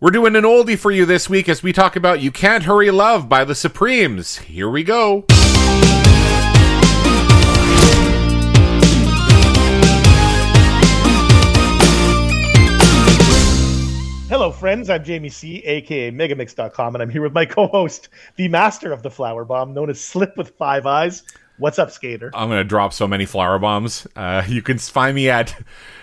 We're doing an oldie for you this week as we talk about You Can't Hurry Love by the Supremes. Here we go. Hello, friends. I'm Jamie C., aka Megamix.com, and I'm here with my co host, the master of the flower bomb, known as Slip with Five Eyes. What's up, Skater? I'm going to drop so many flower bombs. Uh, you can find me at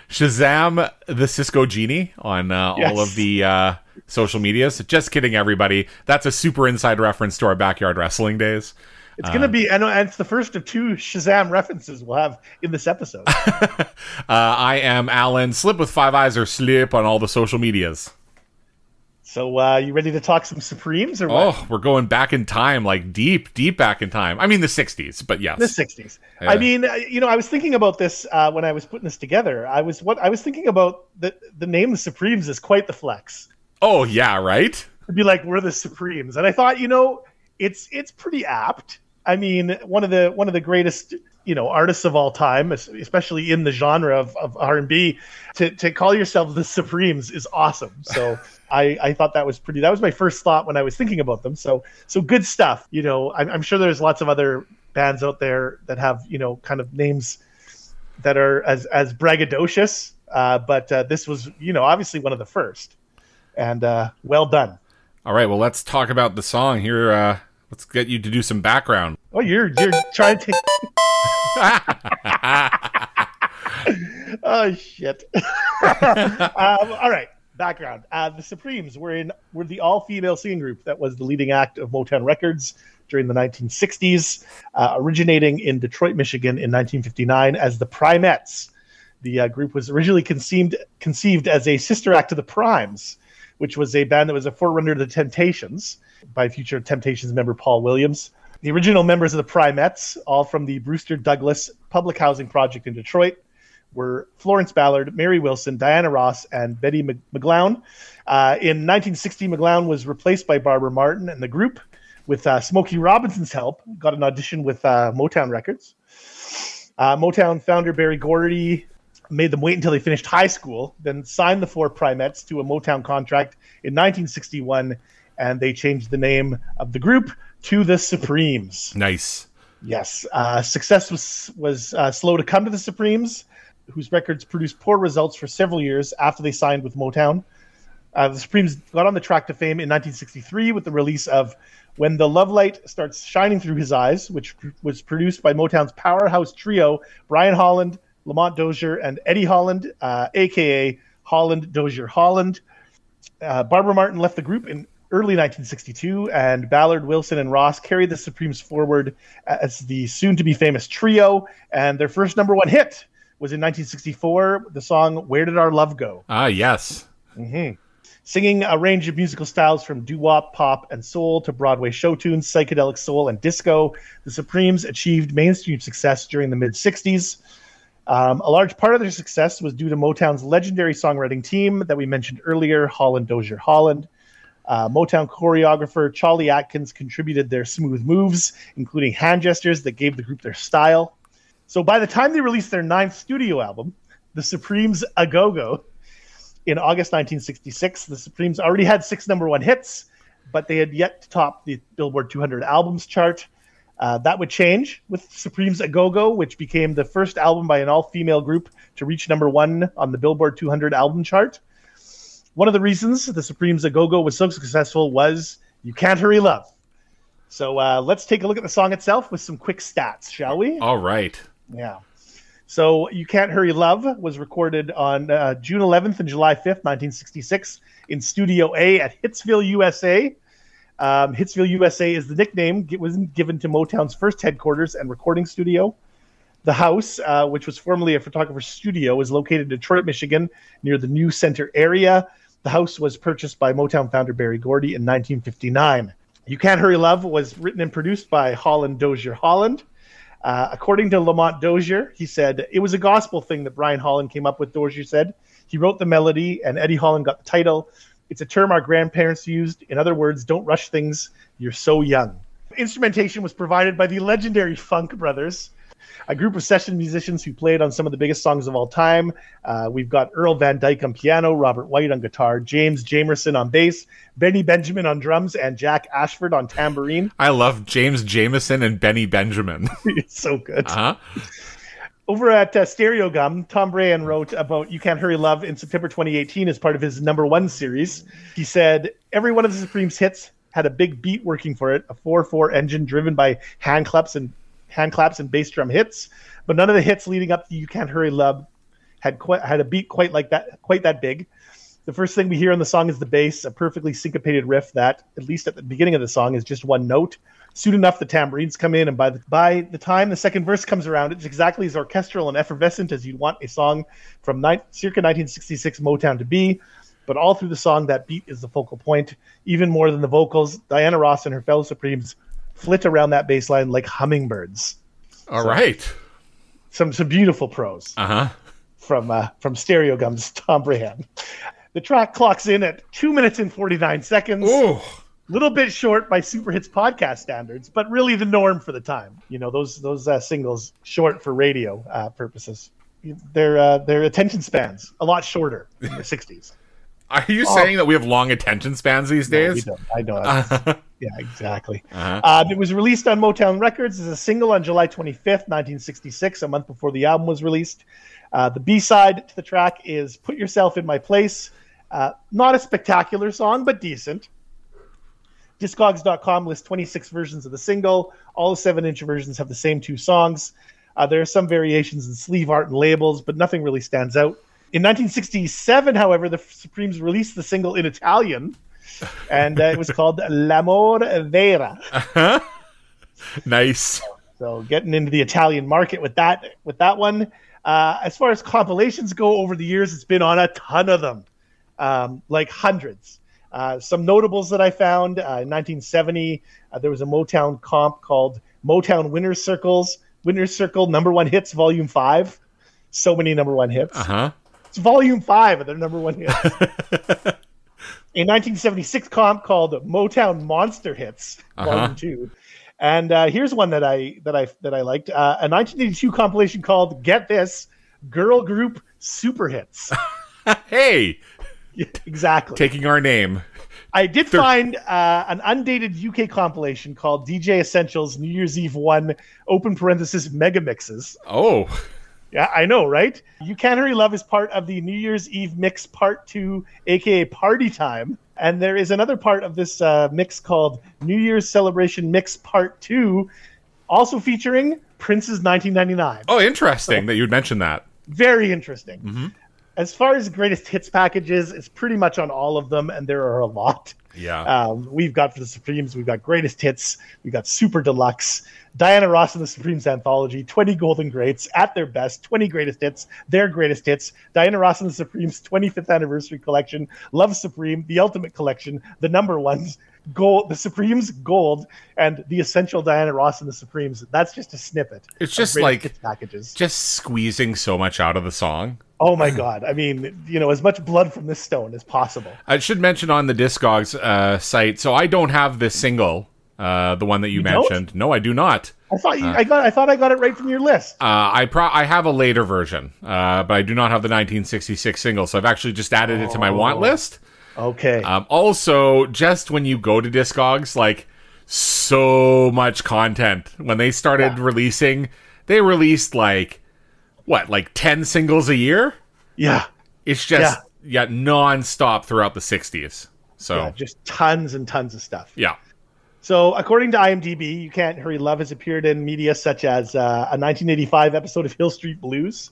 Shazam the Cisco Genie on uh, Yes. all of the uh, social medias. Just kidding, everybody. That's a super inside reference to our backyard wrestling days. It's going to be, and it's the first of two Shazam references we'll have in this episode. Uh, I am Alan, Slip with Five Eyes or Slip on all the social medias. so, uh, you ready to talk some Supremes or what? Oh, we're going back in time, like deep, deep back in time. I mean, the 60s, but yes. The 60s. Yeah. I mean, uh, you know, I was thinking about this uh, when I was putting this together. I was what I was thinking about the the name the Supremes is quite the flex. Oh, yeah, right? to be like we're the supremes. And i thought you know it's it's pretty apt. I mean one of the one of the greatest you know artists of all time especially in the genre of, of r&b to, to call yourself the supremes is awesome. So i i thought that was pretty that was my first thought when i was thinking about them. So so good stuff you know. I'm, I'm sure there's lots of other bands out there that have you know kind of names that are as as braggadocious uh, but uh, this was you know obviously one of the first and uh, well done All right, well, let's talk about the song here. Uh, let's get you to do some background. Oh, you're you're trying to. oh shit. um, all right. Background: uh, The Supremes were in were the all female singing group that was the leading act of Motown Records during the 1960s, uh, originating in Detroit, Michigan, in 1959 as the Primettes. The uh, group was originally conceived conceived as a sister act to the Primes, which was a band that was a forerunner to the Temptations by future Temptations member Paul Williams. The original members of the Primettes, all from the Brewster Douglas Public Housing Project in Detroit, were Florence Ballard, Mary Wilson, Diana Ross, and Betty McGlown. Uh, in 1960, McGlown was replaced by Barbara Martin, and the group, with uh, Smokey Robinson's help, got an audition with uh, Motown Records. Uh, Motown founder Berry Gordy made them wait until they finished high school, then signed the four Primettes to a Motown contract in 1961, and they changed the name of the group to the Supremes. nice. Yes, uh, success was was uh, slow to come to the Supremes, whose records produced poor results for several years after they signed with Motown. Uh, the Supremes got on the track to fame in 1963 with the release of "When the Love Light Starts Shining Through His Eyes," which was produced by Motown's powerhouse trio Brian Holland, Lamont Dozier, and Eddie Holland, uh, aka Holland Dozier Holland. Uh, Barbara Martin left the group in early 1962, and Ballard, Wilson, and Ross carried the Supremes forward as the soon to be famous trio. And their first number one hit was in 1964, the song Where Did Our Love Go? Ah, yes. Singing a range of musical styles from doo wop, pop, and soul to Broadway show tunes, psychedelic soul, and disco, the Supremes achieved mainstream success during the mid 60s. Um, a large part of their success was due to Motown's legendary songwriting team that we mentioned earlier, Holland Dozier Holland. Uh, Motown choreographer Cholly Atkins contributed their smooth moves, including hand gestures that gave the group their style. So by the time they released their ninth studio album, The Supremes A Go Go, in August 1966, the Supremes already had six number one hits, but they had yet to top the Billboard 200 albums chart. Uh, that would change with Supremes A Go Go, which became the first album by an all female group to reach number one on the Billboard 200 album chart. One of the reasons the Supremes A Go Go was so successful was You Can't Hurry Love. So uh, let's take a look at the song itself with some quick stats, shall we? All right. Yeah. So You Can't Hurry Love was recorded on uh, June 11th and July 5th, 1966, in Studio A at Hitsville, USA. Um, Hitsville, USA is the nickname it was given to Motown's first headquarters and recording studio. The house, uh, which was formerly a photographer's studio, is located in Detroit, Michigan, near the New Center area. The house was purchased by Motown founder Berry Gordy in 1959. You Can't Hurry Love was written and produced by Holland Dozier Holland. Uh, according to Lamont Dozier, he said it was a gospel thing that Brian Holland came up with. Dozier said he wrote the melody, and Eddie Holland got the title. It's a term our grandparents used. In other words, don't rush things. You're so young. Instrumentation was provided by the legendary Funk Brothers. a group of session musicians who played on some of the biggest songs of all time. Uh, we've got Earl Van Dyke on piano, Robert White on guitar, James Jamerson on bass, Benny Benjamin on drums, and Jack Ashford on tambourine. I love James Jamerson and Benny Benjamin. it's so good. Uh-huh. Over at uh, Stereogum, Tom Breihan wrote about You Can't Hurry Love in September 2018 as part of his number one series. He said, Every one of the Supremes hits had a big beat working for it, a 4 4 engine driven by hand claps and hand claps and bass drum hits, but none of the hits leading up to "You Can't Hurry Love" had quite had a beat quite like that, quite that big. The first thing we hear in the song is the bass, a perfectly syncopated riff that, at least at the beginning of the song, is just one note. Soon enough, the tambourines come in, and by the by the time the second verse comes around, it's exactly as orchestral and effervescent as you'd want a song from ni- circa 1966 Motown to be. But all through the song, that beat is the focal point, even more than the vocals. Diana Ross and her fellow Supremes flit around that bass line like hummingbirds. All so, right, Some some beautiful prose. Uh-huh. From uh, from Stereogum's Tom Breihan. The track clocks in at two minutes and forty nine seconds. Ooh. Little bit short by Super Hits podcast standards, but really the norm for the time. You know those those uh, singles short for radio uh, purposes. Their uh, their attention spans a lot shorter in the '60s. Are you oh. saying that we have long attention spans these days? No, I know. yeah, exactly. Uh-huh. Uh, it was released on Motown Records as a single on July 25th, 1966, a month before the album was released. Uh, the B side to the track is Put Yourself in My Place. Uh, not a spectacular song, but decent. Discogs.com lists 26 versions of the single. All the 7 inch versions have the same two songs. Uh, there are some variations in sleeve art and labels, but nothing really stands out. In 1967, however, the Supremes released the single in Italian, and uh, it was called L'amore verrà. Uh-huh. Nice. So getting into the Italian market with that with that one. Uh, as far as compilations go, over the years, it's been on a ton of them, um, like hundreds. Uh, some notables that I found uh, in 1970, uh, there was a Motown comp called Motown Winners Circles, Winners Circle Number One Hits Volume Five. So many number one hits. Uh huh. It's volume five of their number one hit. In 1976 comp called Motown Monster Hits, uh-huh. volume two. And uh, here's one that I that I that I liked. Uh, a 1982 compilation called "Get This: Girl Group Super Hits." hey, yeah, exactly. Taking our name. I did Thir- find uh, an undated UK compilation called DJ Essentials New Year's Eve One Open Parenthesis Mega Mixes. Oh, yeah, I know, right? You Can't Hurry Love is part of the New Year's Eve mix part two, aka Party Time. And there is another part of this uh, mix called New Year's Celebration Mix Part Two, also featuring Prince's 1999. Oh, interesting so, that you'd mention that. Very interesting. Mm-hmm. As far as greatest hits packages, it's pretty much on all of them, and there are a lot. Yeah. Um, we've got for the Supremes, we've got greatest hits, we've got super deluxe, Diana Ross and the Supremes anthology, 20 golden greats at their best, 20 greatest hits, their greatest hits, Diana Ross and the Supremes 25th anniversary collection, Love Supreme, the ultimate collection, the number ones, gold, the Supremes gold, and the essential Diana Ross and the Supremes. That's just a snippet. It's just like packages, just squeezing so much out of the song. Oh my god! I mean, you know, as much blood from this stone as possible. I should mention on the Discogs uh, site. So I don't have this single uh, the one that you, you mentioned. Don't? No, I do not. I thought you, uh, I got. I thought I got it right from your list. Uh, I pro- I have a later version, uh, but I do not have the 1966 single. So I've actually just added oh. it to my want oh. list. Okay. Um, also, just when you go to Discogs, like so much content when they started yeah. releasing, they released like what, like ten singles a year. Yeah. It's just yeah, yeah non-stop throughout the 60s. So yeah, just tons and tons of stuff. Yeah. So, according to IMDb, You Can't Hurry Love has appeared in media such as uh, a 1985 episode of Hill Street Blues.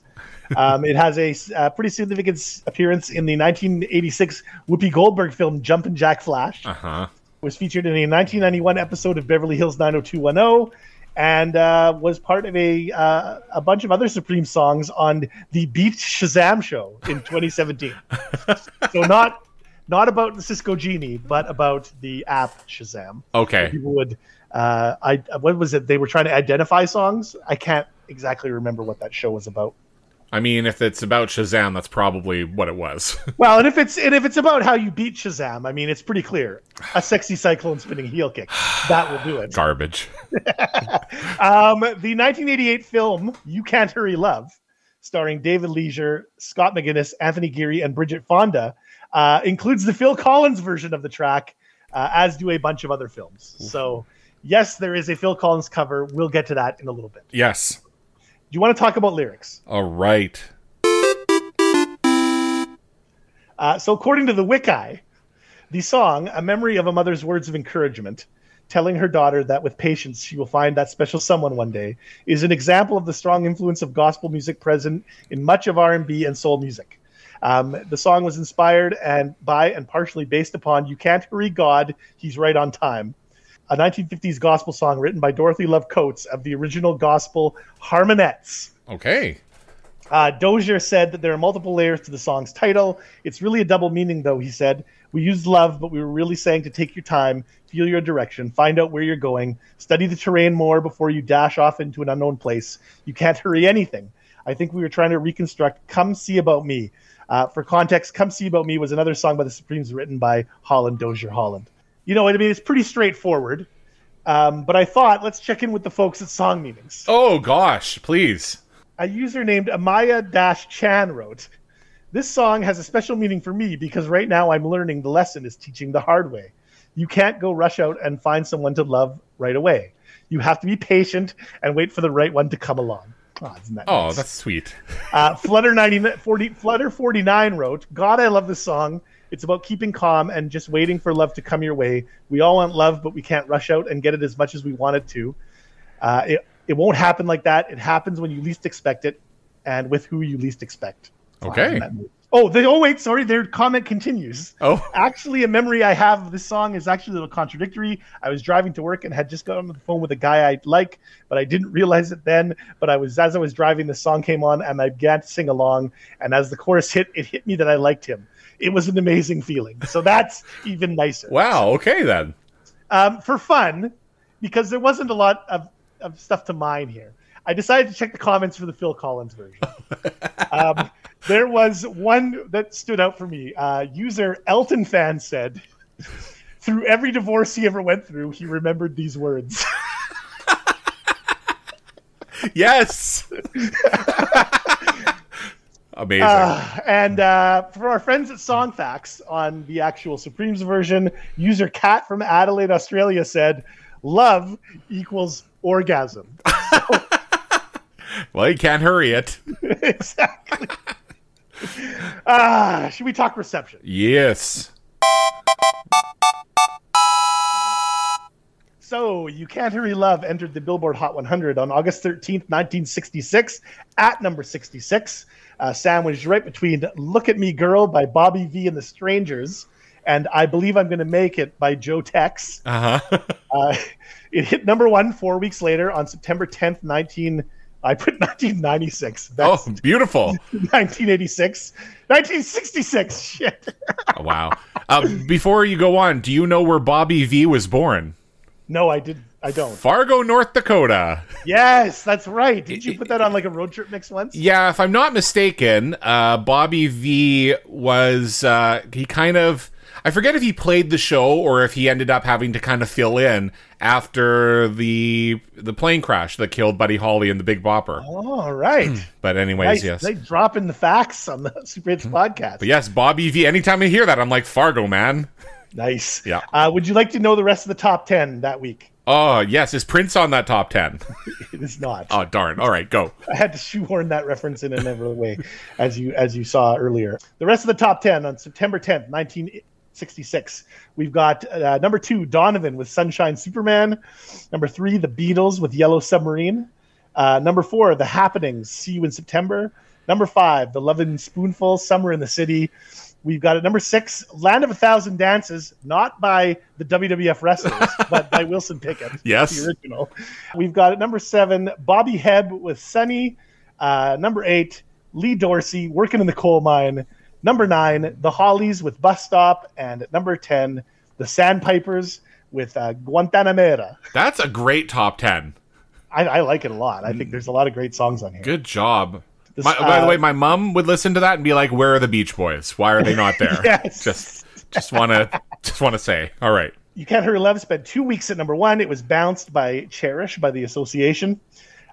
Um, it has a, a, pretty significant appearance in the 1986 Whoopi Goldberg film Jumpin' Jack Flash. Uh-huh. Was featured in a 1991 episode of Beverly Hills 90210 and uh, was part of a uh, a bunch of other Supreme songs on the Beat Shazam show in 2017. so not not about the Cisco Genie, but about the app Shazam. Okay. People would, uh, I what was it? They were trying to identify songs. I can't exactly remember what that show was about. I mean, if it's about Shazam, that's probably what it was. Well, and if it's and if it's about how you beat Shazam, I mean, it's pretty clear. A sexy cyclone spinning heel kick. That will do it. Garbage. Um, the 1988 film You Can't Hurry Love, starring David Leisure, Scott McGinnis, Anthony Geary, and Bridget Fonda, uh, includes the Phil Collins version of the track, uh, as do a bunch of other films. So, yes, there is a Phil Collins cover. We'll get to that in a little bit. Yes. Do you want to talk about lyrics? All right. Uh, so, according to the Wiki, the song, A Memory of a Mother's Words of Encouragement, telling her daughter that with patience she will find that special someone one day, is an example of the strong influence of gospel music present in much of R&B and soul music. Um, the song was inspired and by and partially based upon "You Can't Hurry God, He's Right on Time," a 1950s gospel song written by Dorothy Love Coates of the original gospel Harmonettes. Okay. Uh, Dozier said that there are multiple layers to the song's title. It's really a double meaning, though, he said. We used love, but we were really saying to take your time, feel your direction, find out where you're going, study the terrain more before you dash off into an unknown place. You can't hurry anything. I think we were trying to reconstruct Come See About Me. Uh, for context, Come See About Me was another song by the Supremes written by Holland Dozier Holland. You know, I mean, it's pretty straightforward. Um, but I thought, let's check in with the folks at Song Meanings Oh gosh, please. a user named Amaya Chan wrote, This song has a special meaning for me because right now I'm learning the lesson is teaching the hard way. You can't go rush out and find someone to love right away. You have to be patient and wait for the right one to come along. Oh, isn't that Oh, nice? that's sweet. Uh, Flutter 90, 40, Flutter 49 wrote, God, I love this song. It's about keeping calm and just waiting for love to come your way. We all want love, but we can't rush out and get it as much as we want it to. Uh, it, it won't happen like that. It happens when you least expect it and with who you least expect. Okay. Oh, they, oh wait, sorry. Their comment continues. Oh, Actually, a memory I have of this song is actually a little contradictory. I was driving to work and had just got on the phone with a guy I like, but I didn't realize it then. But I was as I was driving, the song came on and I began to sing along. And as the chorus hit, it hit me that I liked him. It was an amazing feeling. So that's even nicer. wow. Okay then. Um, for fun, because there wasn't a lot of, of stuff to mine here. I decided to check the comments for the Phil Collins version. um, there was one that stood out for me. Uh, user Elton Fan said, "Through every divorce he ever went through, he remembered these words." Yes. Amazing. Uh, and uh, for our friends at Songfacts on the actual Supremes version, user Cat from Adelaide, Australia said, "Love equals orgasm." well, you can't hurry it. exactly. Ah, should we talk reception? Yes. So, You Can't Hurry Love entered the Billboard Hot 100 on August 13th, 1966, at number 66, uh, sandwiched right between Look at Me Girl by Bobby Vee and the Strangers and I Believe I'm Gonna Make It by Joe Tex. Uh huh. Uh, it hit number one four weeks later on September 10th, 19. I put 1996. oh, That's beautiful. 1986. 1966. Shit. Oh, wow. Uh, before you go on, do you know where Bobby Vee was born? No, I did. I don't. Fargo, North Dakota. Yes, that's right. Did you put that on like a road trip mix once? Yeah, if I'm not mistaken, uh, Bobby Vee was uh, he kind of I forget if he played the show or if he ended up having to kind of fill in after the the plane crash that killed Buddy Holly and the Big Bopper. All right. But anyways, nice. yes. They dropping the facts on the Super Hits podcast. But yes, Bobby Vee. Anytime I hear that, I'm like Fargo, man. Nice. Yeah. Uh, would you like to know the rest of the top 10 that week? Oh yes, is Prince on that top ten? It is not. Oh darn! All right, go. I had to shoehorn that reference in another way, as you as you saw earlier. The rest of the top ten on September 10th, 1966. We've got uh, number two, Donovan with Sunshine Superman. Number three, The Beatles with Yellow Submarine. Uh, number four, The Happenings. See you in September. Number five, The Lovin' Spoonful, Summer in the City. We've got at number six, Land of a Thousand Dances, not by the WWF wrestlers, but by Wilson Pickett. Yes. The original. We've got at number seven, Bobby Hebb with Sunny. Uh, number eight, Lee Dorsey, Working in the Coal Mine. Number nine, The Hollies with Bus Stop. And number 10, The Sandpipers with uh, Guantanamera. That's a great top ten. I, I like it a lot. I think there's a lot of great songs on here. Good job. This, My, by the uh, way, my mom would listen to that and be like, "Where are the Beach Boys? Why are they not there?" Yes. Just, just want to, just want to say, all right. You Can't Hurry Love spent two weeks at number one. It was bounced by Cherish by the Association.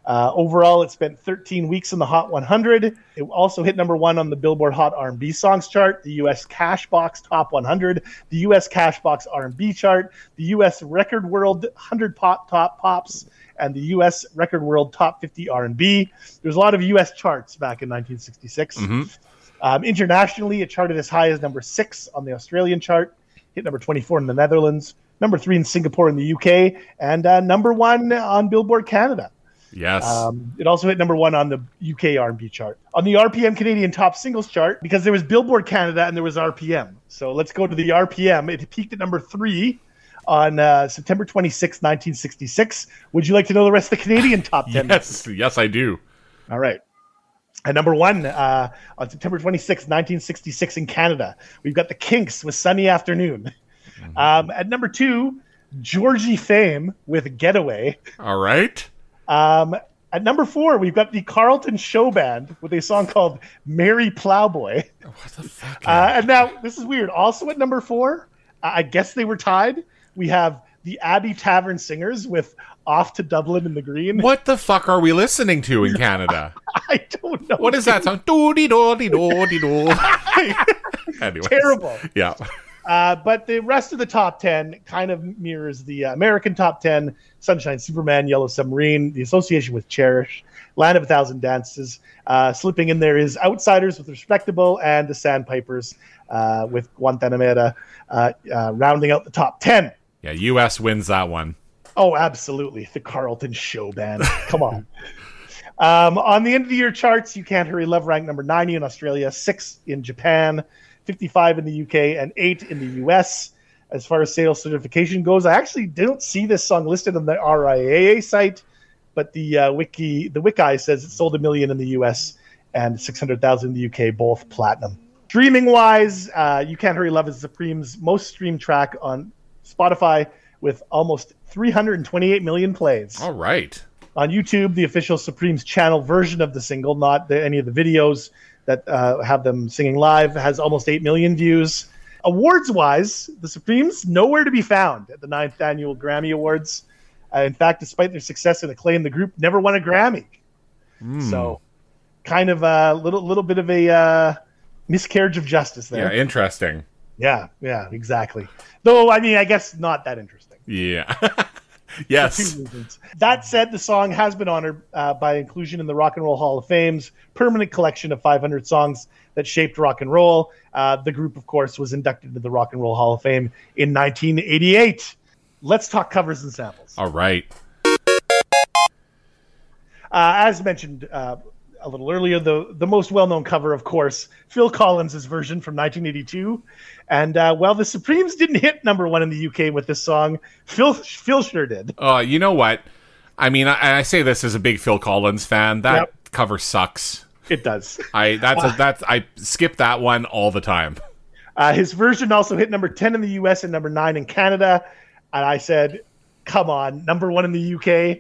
Uh, overall, it spent 13 weeks in the Hot 100. It also hit number one on the Billboard Hot R&B Songs chart, the U.S. Cashbox Top 100, the U.S. Cashbox R&B chart, the U.S. Record World 100 Pop Top Pops, and the U.S. Record World Top 50 R&B. There's a lot of U.S. charts back in 1966. Um, internationally, it charted as high as number six on the Australian chart, hit number 24 in the Netherlands, number three in Singapore and the UK, and uh, number one on Billboard Canada. Yes. Um, it also hit number one on the UK R&B chart. On the RPM Canadian Top Singles chart, because there was Billboard Canada and there was RPM. So let's go to the RPM. It peaked at number three on uh, September 26, 1966. Would you like to know the rest of the Canadian top 10? yes. Yes, I do. All right. At number one, uh, on September 26, 1966, in Canada, we've got the Kinks with Sunny Afternoon. Um, at number two, Georgie Fame with Getaway. All right. Um, at number four, we've got the Carlton Show Band with a song called Merry Ploughboy. What the fuck? Uh, and now, this is weird. Also at number four, I guess they were tied. We have the Abbey Tavern Singers with Off to Dublin in the Green. what the fuck are we listening to in Canada? I don't know. What is that song? Doody doody doody do. Anyway. Terrible. Yeah. Uh, but the rest of the top 10 kind of mirrors the uh, American top 10 Sunshine Superman, Yellow Submarine, the association with Cherish, Land of a Thousand Dances. Uh, slipping in there is Outsiders with Respectable and the Sandpipers uh, with Guantanamera, uh, uh, rounding out the top 10. Yeah. U.S. wins that one. Oh, absolutely. The Carlton Show Band. Come on. Um, on the end of the year charts, You Can't Hurry Love ranked number 90 in Australia, 6 in Japan, 55 in the UK, and 8 in the US. As far as sales certification goes, I actually don't see this song listed on the RIAA site, but the uh, wiki, the Wiki says it sold a million in the US and 600,000 in the UK, both platinum. Streaming wise, uh, You Can't Hurry Love is Supreme's most streamed track on Spotify with almost 328 million plays. All right. On YouTube, the official Supremes channel version of the single, not the, any of the videos that uh, have them singing live, has almost 8 million views. Awards wise, the Supremes nowhere to be found at the ninth annual Grammy Awards. Uh, in fact, despite their success and acclaim, the group never won a Grammy. So, kind of a little little bit of a uh, miscarriage of justice there. Yeah. Interesting. Yeah, yeah, exactly. Though, I mean, I guess not that interesting. Yeah. Yes. That said, the song has been honored uh, by inclusion in the Rock and Roll Hall of Fame's permanent collection of 500 songs that shaped rock and roll. Uh, the group, of course, was inducted into the Rock and Roll Hall of Fame in 1988. Let's talk covers and samples. All right. Uh, as mentioned uh, a little earlier, the, the most well known cover, of course, Phil Collins' version from 1982. And uh, while the Supremes didn't hit number one in the UK with this song, Phil, Phil sure did. Uh, you know what? I mean, I, I say this as a big Phil Collins fan. That Yep. cover sucks. It does. I that's a, that's I skip that one all the time. Uh, his version also hit number 10 in the US and number 9 in Canada. And I said, come on, number one in the UK.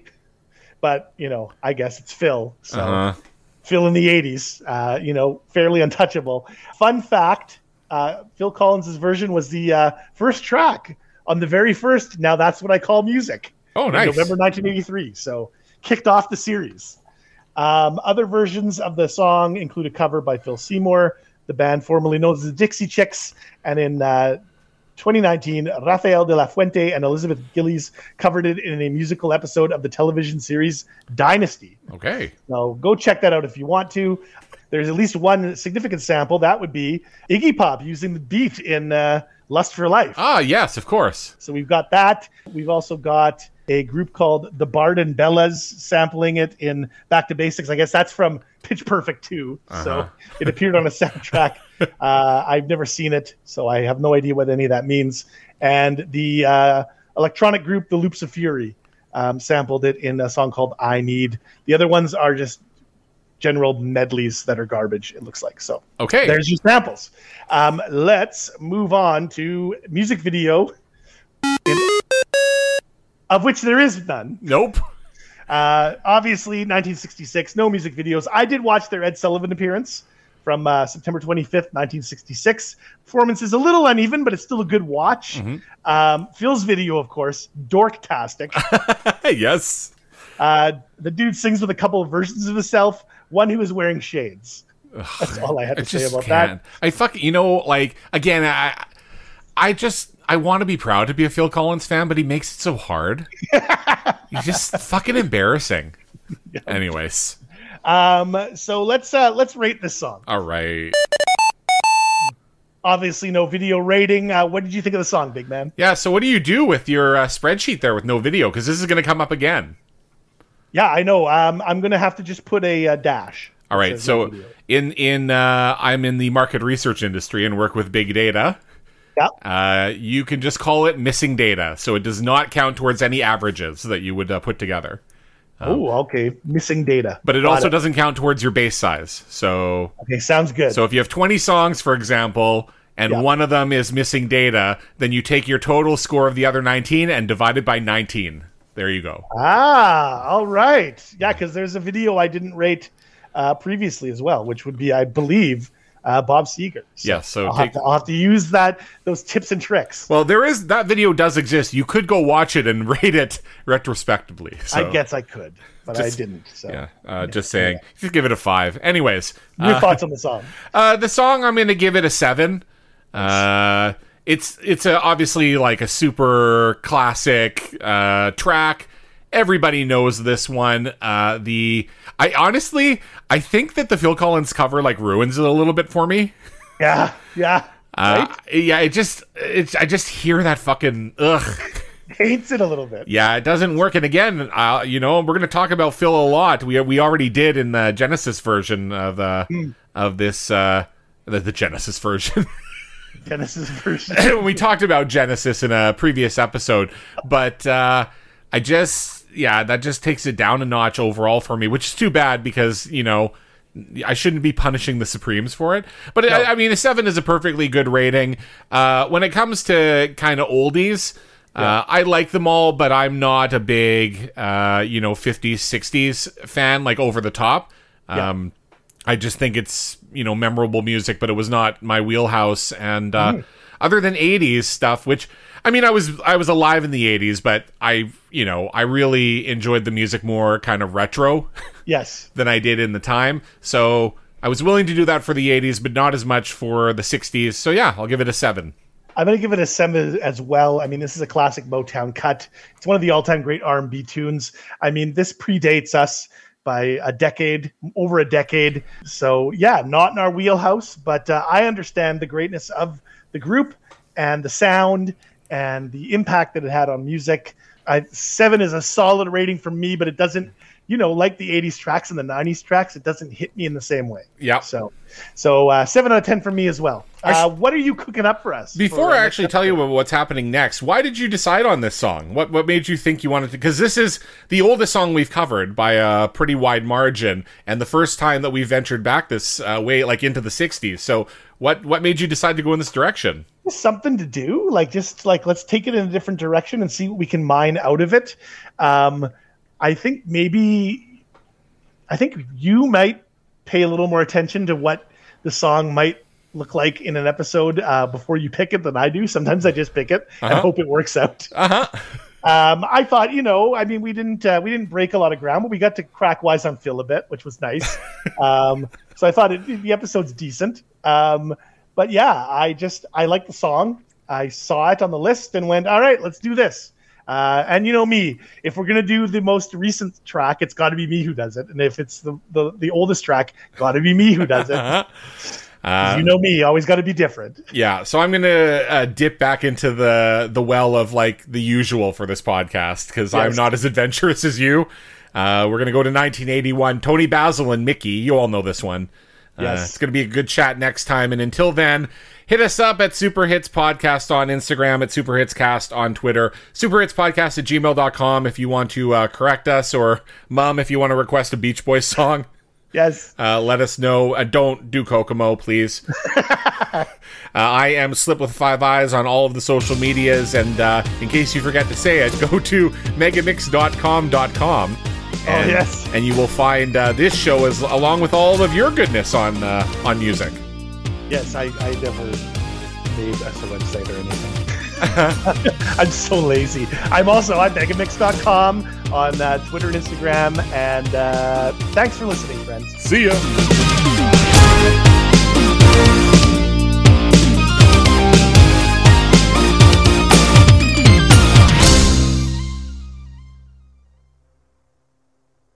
But, you know, I guess it's Phil. So Uh-huh. Phil in the 80s, uh, you know, fairly untouchable. Fun fact uh, Phil Collins' version was the uh, first track on the very first Now That's What I Call Music. Oh, nice. November 1983. So kicked off the series. Um, other versions of the song include a cover by Phil Seymour, the band formerly known as the Dixie Chicks, and in uh, 2019, Rafael de la Fuente and Elizabeth Gillies covered it in a musical episode of the television series Dynasty. Okay. So go check that out if you want to. There's at least one significant sample. That would be Iggy Pop using the beat in uh, Lust for Life. Ah, yes, of course. So we've got that. We've also got a group called the Barden Bellas sampling it in Back to Basics. I guess that's from Pitch Perfect 2. So Uh-huh. it appeared on a soundtrack. Uh, I've never seen it, so I have no idea what any of that means. And the uh, electronic group, the Loops of Fury, um, sampled it in a song called I Need. The other ones are just general medleys that are garbage, it looks like. So Okay. there's your samples. Um, let's move on to music video, in- of which there is none. nope. Uh, obviously, 1966, no music videos. I did watch their Ed Sullivan appearance from uh, September 25th, 1966. Performance is a little uneven, but it's still a good watch. Mm-hmm. Um, Phil's video, of course, dorktastic. yes. Uh, the dude sings with a couple of versions of himself. One who is wearing shades. That's all I had to I say about can't. I fuck. You know, like again, I, I just I want to be proud to be a Phil Collins fan, but he makes it so hard. He's just fucking embarrassing. Anyways. Um, so let's uh, let's rate this song. all right. Obviously, no video rating. Uh, what did you think of the song, big man? Yeah. So, what do you do with your uh, spreadsheet there with no video? Because this is going to come up again. Yeah, I know. Um, I'm gonna have to just put a, uh dash. All right. says no So, in in uh, I'm in the market research industry and work with big data. Yeah. Uh, you can just call it missing data, so it does not count towards any averages that you would uh, put together. Oh, okay. Missing data. But it Got also doesn't count towards your base size. So, Okay, sounds good. so if you have 20 songs, for example, and one of them is missing data, then you take your total score of the other 19 and divide it by 19. There you go. ah, all right. Yeah, because there's a video I didn't rate uh, previously as well, which would be, I believe, uh, Bob Seger. So Yes, so I'll, take- have to, I'll have to use that those tips and tricks. Well, there is that video does exist. You could go watch it and rate it retrospectively. So, I guess I could, but Just- I didn't. So, Yeah, uh, just saying. Just give it a five. Anyways, your uh, thoughts on the song? Uh, the song I'm going to give it a seven. Uh, it's it's a, obviously like a super classic uh, track. Everybody knows this one. Uh, the I honestly I think that the Phil Collins cover like ruins it a little bit for me. Yeah, yeah. Uh, right? Yeah, it just it's I just hear that fucking ugh. Hates it a little bit. Yeah, it doesn't work. And again, uh, you know, we're going to talk about Phil a lot. We we already did in the Genesis version of uh, of this uh, the, the Genesis version. Genesis version. we talked about Genesis in a previous episode, but uh, I just yeah, that just takes it down a notch overall for me, which is too bad because you know. I shouldn't be punishing the Supremes for it, but I, I mean, a seven is a perfectly good rating. Uh, when it comes to kind of oldies, uh, I like them all, but I'm not a big, uh, you know, 50s, 60s fan, like over the top. Um, I just think it's you know memorable music, but it was not my wheelhouse. And uh, other than '80s stuff, which I mean, I was I was alive in the '80s, but I you know I really enjoyed the music more kind of retro yes. than I did in the time. So I was willing to do that for the '80s, but not as much for the '60s. So yeah, I'll give it a seven. I'm going to give it a seven as well. I mean, this is a classic Motown cut. It's one of the all-time great R&B tunes. I mean, this predates us by a decade, over a decade. So yeah, not in our wheelhouse, but uh, I understand the greatness of the group and the sound and the impact that it had on music. I, seven is a solid rating for me, but it doesn't, you know, like the '80s tracks and the '90s tracks, it doesn't hit me in the same way. Yeah. So, so uh, seven out of ten for me as well. Uh, what are you cooking up for us? Before for, I actually tell you what's happening next, why did you decide on this song? What what made you think you wanted to? Because this is the oldest song we've covered by a pretty wide margin, and the first time that we ventured back this uh, way, like into the '60s. So what what made you decide to go in this direction? something to do like just like let's take it in a different direction and see what we can mine out of it um i think maybe i think you might pay a little more attention to what the song might look like in an episode uh, before you pick it than i do sometimes i just pick it and Uh-huh. hope it works out Uh huh. um, I thought, you know, I mean, we didn't uh, we didn't break a lot of ground, but we got to crack wise on Phil a bit, which was nice. um, so I thought it, the episode's decent. Um, but yeah, I just I like the song. I saw it on the list and went, all right, let's do this. Uh, and you know me, if we're gonna do the most recent track, it's got to be me who does it. And if it's the the, the oldest track, got to be me who does it. Uh, you know me, always got to be different. yeah, so I'm gonna uh, dip back into the the well of like the usual for this podcast because I'm not as adventurous as you. Uh, we're gonna go to 1981. Toni Basil and Mickey. You all know this one. Uh, Yes. it's gonna be a good chat next time. And until then, hit us up at Super Hits Podcast on Instagram, at Super Hits Cast on Twitter, Super Hits Podcast at gmail.com if you want to uh, correct us, or Mom if you want to request a Beach Boys song. Yes. Uh, let us know. Uh, don't do Kokomo, please. uh, I am Slip with Five Eyes on all of the social medias, and uh, in case you forget to say it, go to megamix.com.com. And, yes. and you will find uh, this show is along with all of your goodness on uh, on music. Yes, I, I never made us a website or anything. I'm so lazy. I'm also on megamix.com on uh, Twitter and Instagram. And uh, thanks for listening, friends. See ya.